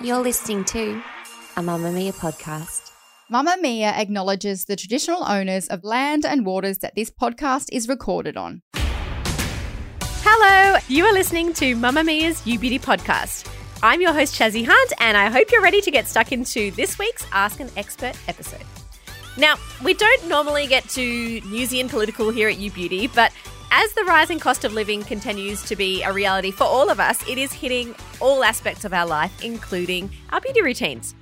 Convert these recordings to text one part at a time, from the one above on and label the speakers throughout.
Speaker 1: You're listening to a Mamamia podcast.
Speaker 2: Mamamia acknowledges the traditional owners of land and waters that this podcast is recorded on.
Speaker 3: Hello, you are listening to Mamamia's You Beauty podcast. I'm your host, Shazzy Hunt, and I hope you're ready to get stuck into this week's Ask an Expert episode. Now, we don't normally get to newsy and political here at You Beauty, but as the rising cost of living continues to be a reality for all of us, it is hitting all aspects of our life, including our beauty routines.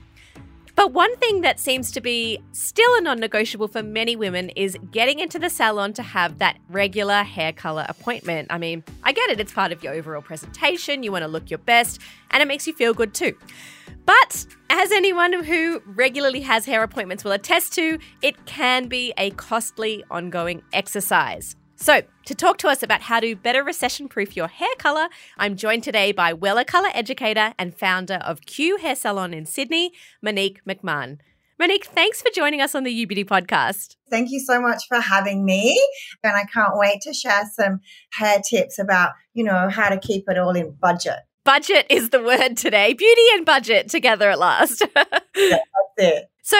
Speaker 3: But one thing that seems to be still a non negotiable for many women is getting into the salon to have that regular hair color appointment. I mean, I get it, it's part of your overall presentation, you want to look your best, and it makes you feel good too. But as anyone who regularly has hair appointments will attest to, it can be a costly ongoing exercise. So, to talk to us about how to better recession proof your hair colour, I'm joined today by Wella colour educator and founder of Que Hair Salon in Sydney, Monique McMahon. Monique, thanks for joining us on the Beauty podcast.
Speaker 4: Thank you so much for having me. And I can't wait to share some hair tips about, you know, how to keep it all in budget.
Speaker 3: Budget is the word today. Beauty and budget together at last.
Speaker 4: yeah, that's it.
Speaker 3: So,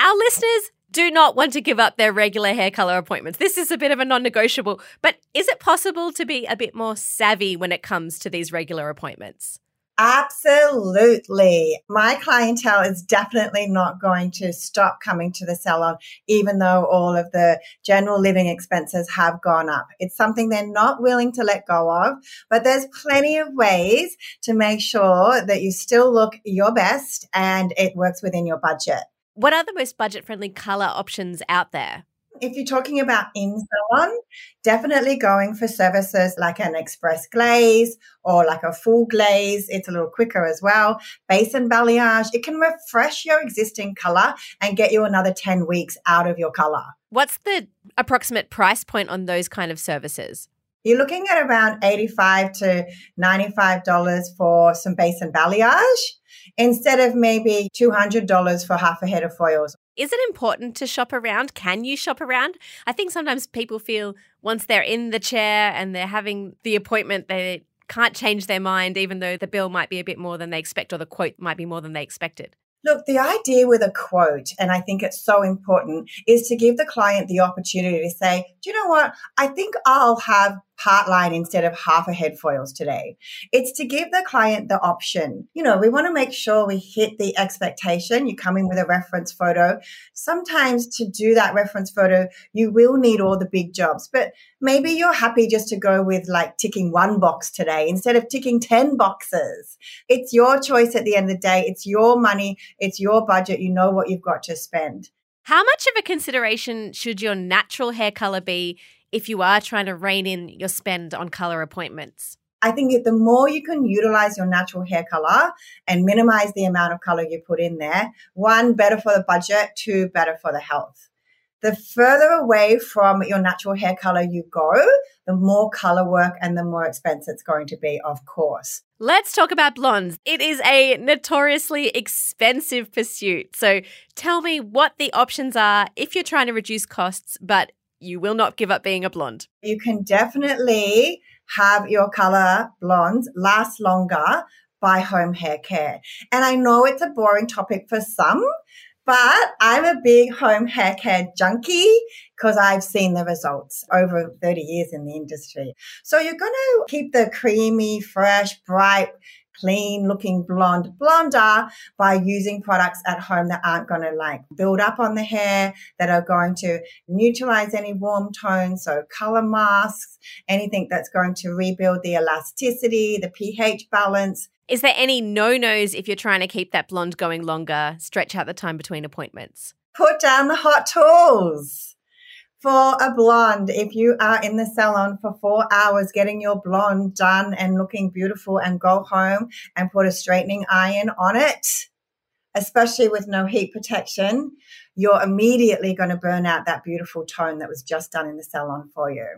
Speaker 3: our listeners do not want to give up their regular hair color appointments. This is a bit of a non negotiable, but is it possible to be a bit more savvy when it comes to these regular appointments?
Speaker 4: Absolutely. My clientele is definitely not going to stop coming to the salon, even though all of the general living expenses have gone up. It's something they're not willing to let go of, but there's plenty of ways to make sure that you still look your best and it works within your budget.
Speaker 3: What are the most budget friendly color options out there?
Speaker 4: If you're talking about in salon, definitely going for services like an express glaze or like a full glaze. It's a little quicker as well. Base and balayage, it can refresh your existing color and get you another 10 weeks out of your color.
Speaker 3: What's the approximate price point on those kind of services?
Speaker 4: You're looking at around 85 to $95 for some base and balayage instead of maybe $200 for half a head of foils.
Speaker 3: Is it important to shop around? Can you shop around? I think sometimes people feel once they're in the chair and they're having the appointment, they can't change their mind, even though the bill might be a bit more than they expect or the quote might be more than they expected.
Speaker 4: Look, the idea with a quote, and I think it's so important, is to give the client the opportunity to say, do you know what? I think I'll have part line instead of half a head foils today. It's to give the client the option. You know, we want to make sure we hit the expectation. You come in with a reference photo. Sometimes to do that reference photo, you will need all the big jobs, but maybe you're happy just to go with like ticking one box today instead of ticking 10 boxes. It's your choice at the end of the day. It's your money. It's your budget. You know what you've got to spend.
Speaker 3: How much of a consideration should your natural hair color be if you are trying to rein in your spend on color appointments?
Speaker 4: I think that the more you can utilize your natural hair color and minimize the amount of color you put in there, one, better for the budget, two, better for the health. The further away from your natural hair color you go, the more color work and the more expensive it's going to be, of course.
Speaker 3: Let's talk about blondes. It is a notoriously expensive pursuit. So tell me what the options are if you're trying to reduce costs, but you will not give up being a blonde.
Speaker 4: You can definitely have your color blonde last longer by home hair care. And I know it's a boring topic for some, but I'm a big home hair care junkie because I've seen the results over 30 years in the industry. So you're going to keep the creamy, fresh, bright, clean looking blonde blonder by using products at home that aren't going to like build up on the hair, that are going to neutralize any warm tones. So color masks, anything that's going to rebuild the elasticity, the pH balance.
Speaker 3: Is there any no nos if you're trying to keep that blonde going longer, stretch out the time between appointments?
Speaker 4: Put down the hot tools for a blonde, if you are in the salon for four hours getting your blonde done and looking beautiful and go home and put a straightening iron on it, especially with no heat protection, you're immediately going to burn out that beautiful tone that was just done in the salon for you.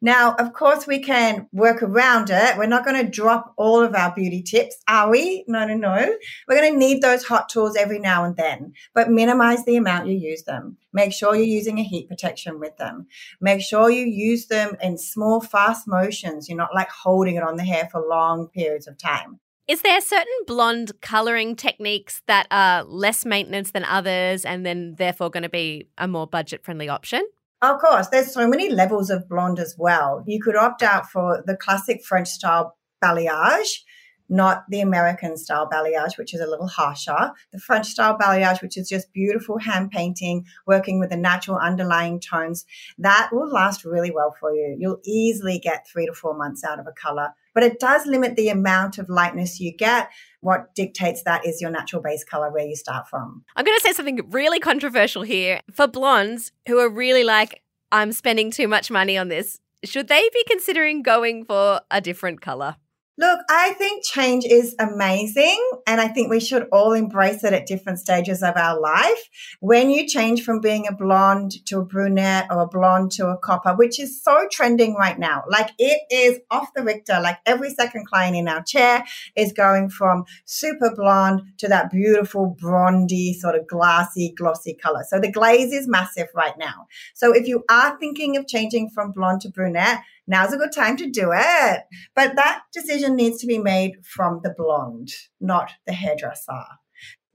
Speaker 4: Now, of course, we can work around it. We're not going to drop all of our beauty tips, are we? No, no, no. We're going to need those hot tools every now and then, but minimize the amount you use them. Make sure you're using a heat protection with them. Make sure you use them in small, fast motions. You're not like holding it on the hair for long periods of time.
Speaker 3: Is there certain blonde coloring techniques that are less maintenance than others and then therefore going to be a more budget friendly option?
Speaker 4: Of course, there's so many levels of blonde as well. You could opt out for the classic French style balayage, not the American style balayage, which is a little harsher. The French style balayage, which is just beautiful hand painting, working with the natural underlying tones, that will last really well for you. You'll easily get three to four months out of a color, but it does limit the amount of lightness you get what dictates that is your natural base color where you start from.
Speaker 3: I'm going to say something really controversial here. For blondes who are really like, I'm spending too much money on this, should they be considering going for a different color?
Speaker 4: Look, I think change is amazing. And I think we should all embrace it at different stages of our life. When you change from being a blonde to a brunette or a blonde to a copper, which is so trending right now, like it is off the Richter, like every second client in our chair is going from super blonde to that beautiful brondy, sort of glassy, glossy color. So the glaze is massive right now. So if you are thinking of changing from blonde to brunette, now's a good time to do it. But that decision needs to be made from the blonde, not the hairdresser.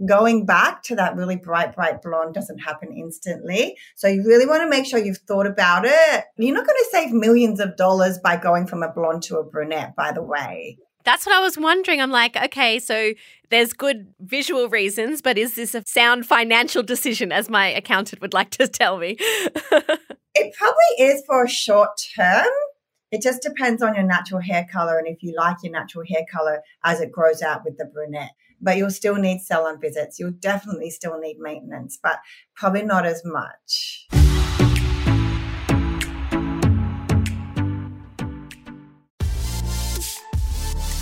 Speaker 4: Going back to that really bright, bright blonde doesn't happen instantly. So you really want to make sure you've thought about it. You're not going to save millions of dollars by going from a blonde to a brunette, by the way.
Speaker 3: That's what I was wondering. I'm like, okay, so there's good visual reasons, but is this a sound financial decision, as my accountant would like to tell me?
Speaker 4: it probably is for a short term it just depends on your natural hair color and if you like your natural hair color as it grows out with the brunette. But you'll still need salon visits. You'll definitely still need maintenance, but probably not as much.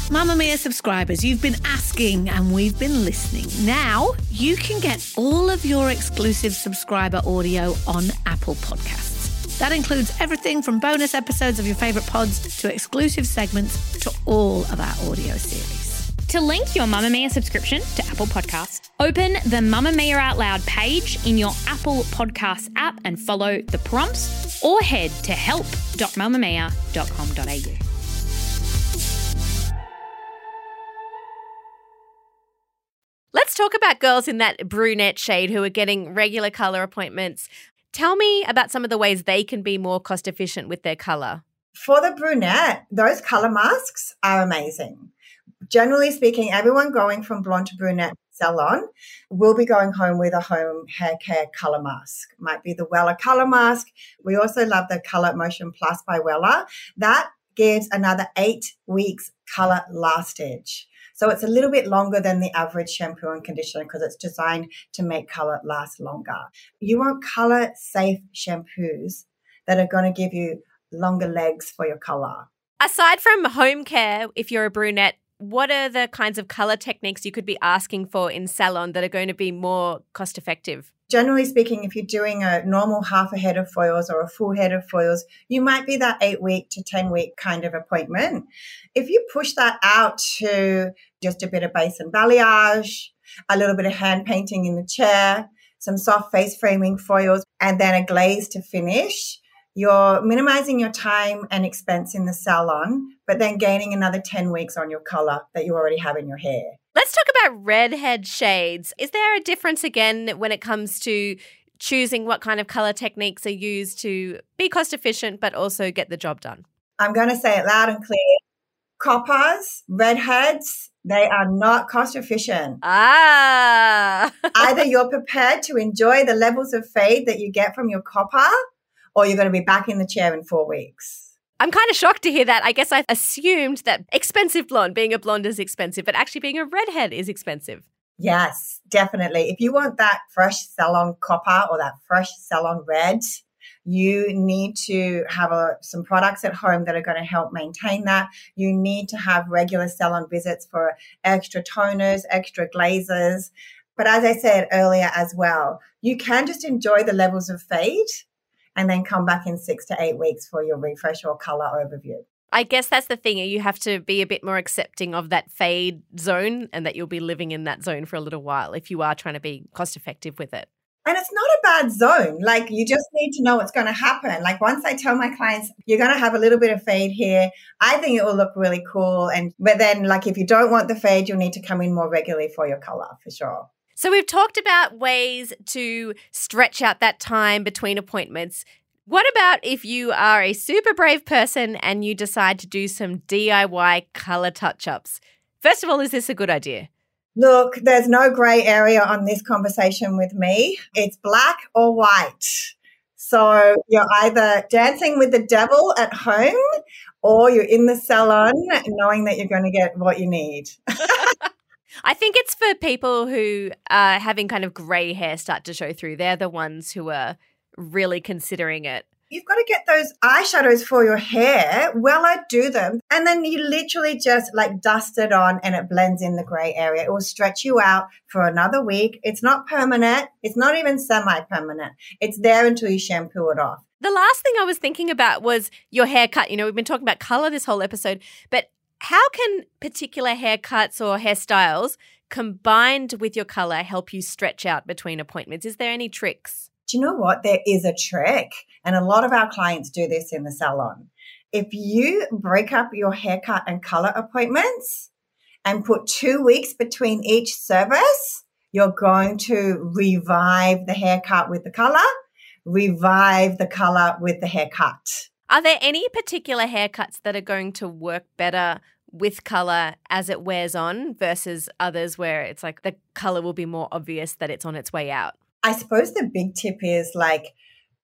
Speaker 5: Mamamia subscribers, you've been asking and we've been listening. Now you can get all of your exclusive subscriber audio on Apple Podcasts. That includes everything from bonus episodes of your favourite pods to exclusive segments to all of our audio series.
Speaker 6: To link your Mamamia subscription to Apple Podcasts, open the Mamamia Out Loud page in your Apple Podcasts app and follow the prompts or head to help.mamamia.com.au.
Speaker 3: Let's talk about girls in that brunette shade who are getting regular colour appointments Tell me about some of the ways they can be more cost efficient with their color.
Speaker 4: For the brunette, those color masks are amazing. Generally speaking, everyone going from blonde to brunette salon will be going home with a home hair care color mask. Might be the Wella color mask. We also love the Color Motion Plus by Wella. That gives another eight weeks color lastage. So it's a little bit longer than the average shampoo and conditioner because it's designed to make color last longer. You want color safe shampoos that are going to give you longer legs for your color.
Speaker 3: Aside from home care, if you're a brunette, what are the kinds of color techniques you could be asking for in salon that are going to be more cost effective?
Speaker 4: generally speaking, if you're doing a normal half a head of foils or a full head of foils, you might be that eight week to 10 week kind of appointment. If you push that out to just a bit of base and balayage, a little bit of hand painting in the chair, some soft face framing foils, and then a glaze to finish, you're minimizing your time and expense in the salon, but then gaining another 10 weeks on your color that you already have in your hair.
Speaker 3: Let's talk about redhead shades. Is there a difference again when it comes to choosing what kind of color techniques are used to be cost efficient but also get the job done?
Speaker 4: I'm going to say it loud and clear. Coppers, redheads, they are not cost efficient.
Speaker 3: Ah.
Speaker 4: Either you're prepared to enjoy the levels of fade that you get from your copper or you're going to be back in the chair in four weeks.
Speaker 3: I'm kind of shocked to hear that. I guess I assumed that expensive blonde, being a blonde is expensive, but actually being a redhead is expensive.
Speaker 4: Yes, definitely. If you want that fresh salon copper or that fresh salon red, You need to have a, some products at home that are going to help maintain that. You need to have regular salon visits for extra toners, extra glazes. But as I said earlier as well, you can just enjoy the levels of fade and then come back in six to eight weeks for your refresh or color overview.
Speaker 3: I guess that's the thing. You have to be a bit more accepting of that fade zone and that you'll be living in that zone for a little while if you are trying to be cost effective with it.
Speaker 4: And it's not a bad zone. Like you just need to know what's going to happen. Like once I tell my clients, you're going to have a little bit of fade here. I think it will look really cool. And, but then like if you don't want the fade, you'll need to come in more regularly for your color for sure.
Speaker 3: So we've talked about ways to stretch out that time between appointments. What about if you are a super brave person and you decide to do some DIY color touch ups? First of all, is this a good idea?
Speaker 4: Look, there's no gray area on this conversation with me. It's black or white. So you're either dancing with the devil at home or you're in the salon knowing that you're going to get what you need.
Speaker 3: I think it's for people who are having kind of grey hair start to show through. They're the ones who are really considering it.
Speaker 4: You've got to get those eyeshadows for your hair. Well, I do them. And then you literally just like dust it on and it blends in the gray area. It will stretch you out for another week. It's not permanent. It's not even semi permanent. It's there until you shampoo it off.
Speaker 3: The last thing I was thinking about was your haircut. You know, we've been talking about color this whole episode, but how can particular haircuts or hairstyles combined with your color help you stretch out between appointments? Is there any tricks?
Speaker 4: do you know what? There is a trick. And a lot of our clients do this in the salon. If you break up your haircut and color appointments and put two weeks between each service, you're going to revive the haircut with the color, revive the color with the haircut.
Speaker 3: Are there any particular haircuts that are going to work better with color as it wears on versus others where it's like the color will be more obvious that it's on its way out?
Speaker 4: I suppose the big tip is like,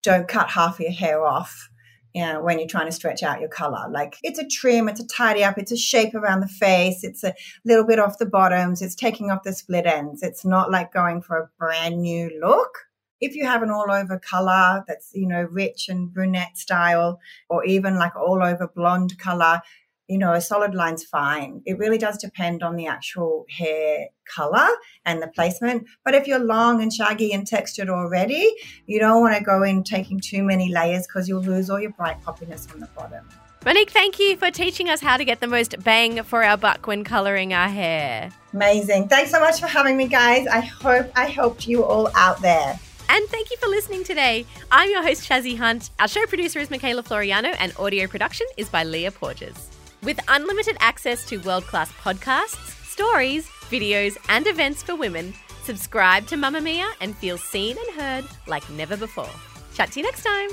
Speaker 4: don't cut half your hair off. You know, when you're trying to stretch out your color, like it's a trim, it's a tidy up, it's a shape around the face, it's a little bit off the bottoms, it's taking off the split ends. It's not like going for a brand new look if you have an all over color that's, you know, rich and brunette style, or even like all over blonde color, you know, a solid line's fine. It really does depend on the actual hair color and the placement. But if you're long and shaggy and textured already, you don't want to go in taking too many layers because you'll lose all your bright poppiness on the bottom.
Speaker 3: Monique, thank you for teaching us how to get the most bang for our buck when coloring our hair.
Speaker 4: Amazing. Thanks so much for having me, guys. I hope I helped you all out there.
Speaker 3: And thank you for listening today. I'm your host, Shazzy Hunt. Our show producer is Mikayla Floriano, and audio production is by Leah Porges. With unlimited access to world class podcasts, stories, videos, and events for women, subscribe to Mamamia and feel seen and heard like never before. Chat to you next time.